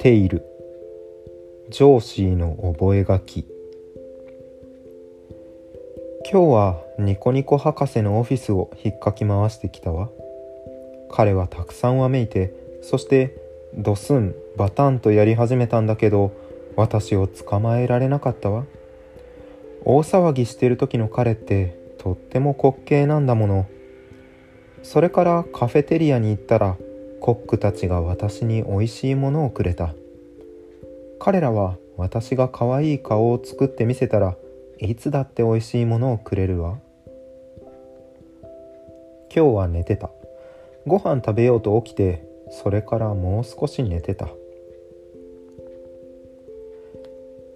テイル上司の覚書。今日はニコニコ博士のオフィスを引っかき回してきたわ。彼はたくさんわめいてそしてドスンバタンとやり始めたんだけど私を捕まえられなかったわ。大騒ぎしてる時の彼ってとっても滑稽なんだもの。それからカフェテリアに行ったらコックたちが私に美味しいものをくれた。彼らは私が可愛い顔を作ってみせたらいつだって美味しいものをくれるわ。今日は寝てた。ご飯食べようと起きてそれからもう少し寝てた。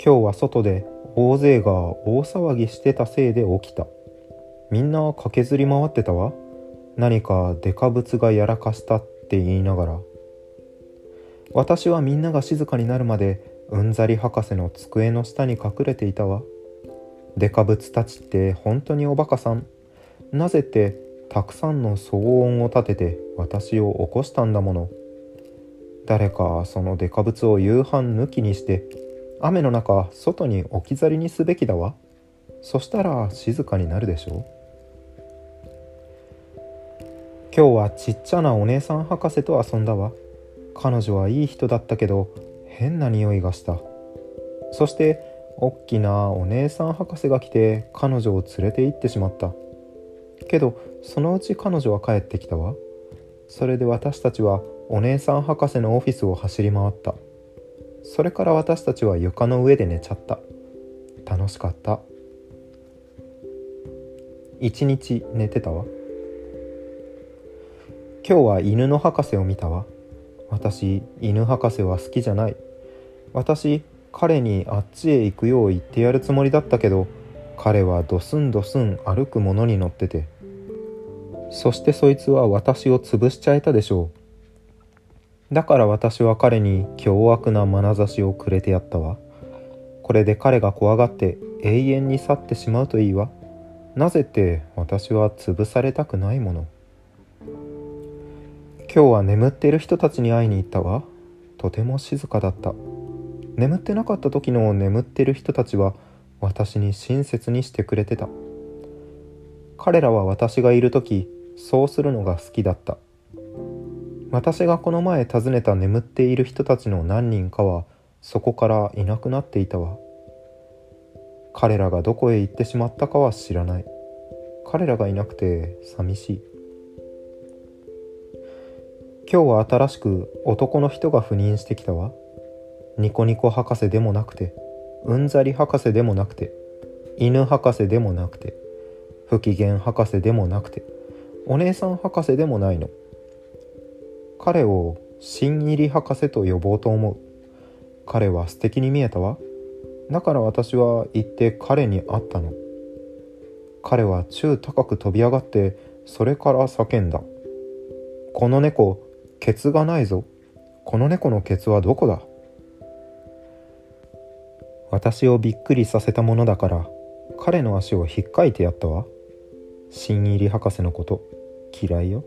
今日は外で大勢が大騒ぎしてたせいで起きた。みんな駆けずり回ってたわ。何かデカブツがやらかしたって言いながら私はみんなが静かになるまでうんざり博士の机の下に隠れていたわ。デカブツたちって本当におバカさん。なぜってたくさんの騒音を立てて私を起こしたんだもの。誰かそのデカブツを夕飯抜きにして雨の中外に置き去りにすべきだわ。そしたら静かになるでしょう。今日はちっちゃなお姉さん博士と遊んだわ。彼女はいい人だったけど変な匂いがした。そしておっきなお姉さん博士が来て彼女を連れて行ってしまった。けどそのうち彼女は帰ってきたわ。それで私たちはお姉さん博士のオフィスを走り回った。それから私たちは床の上で寝ちゃった。楽しかった。一日寝てたわ。今日は犬の博士を見たわ。私犬博士は好きじゃない。私彼にあっちへ行くよう言ってやるつもりだったけど彼はドスンドスン歩くものに乗ってて。そしてそいつは私を潰しちゃえたでしょう。だから私は彼に凶悪な眼差しをくれてやったわ。これで彼が怖がって永遠に去ってしまうといいわ。なぜって私は潰されたくないもの。今日は眠っている人たちに会いに行ったわ。とても静かだった。眠ってなかった時の眠っている人たちは私に親切にしてくれてた。彼らは私がいる時そうするのが好きだった。私がこの前訪ねた眠っている人たちの何人かはそこからいなくなっていたわ。彼らがどこへ行ってしまったかは知らない。彼らがいなくて寂しい。今日は新しく男の人が赴任してきたわ。ニコニコ博士でもなくてうんざり博士でもなくて犬博士でもなくて不機嫌博士でもなくてお姉さん博士でもないの。彼を新入り博士と呼ぼうと思う。彼は素敵に見えたわ。だから私は行って彼に会ったの。彼は宙高く飛び上がってそれから叫んだ。この猫ケツがないぞ。この猫のケツはどこだ？私をびっくりさせたものだから彼の足をひっかいてやったわ。新入り博士のこと嫌いよ。